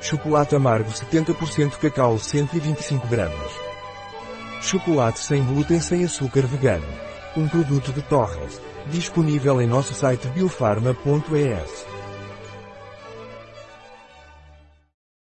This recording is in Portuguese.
Chocolate amargo 70% cacau 125 gramas. Chocolate sem glúten sem açúcar vegano. Um produto de Torres. Disponível em nosso site biofarma.es.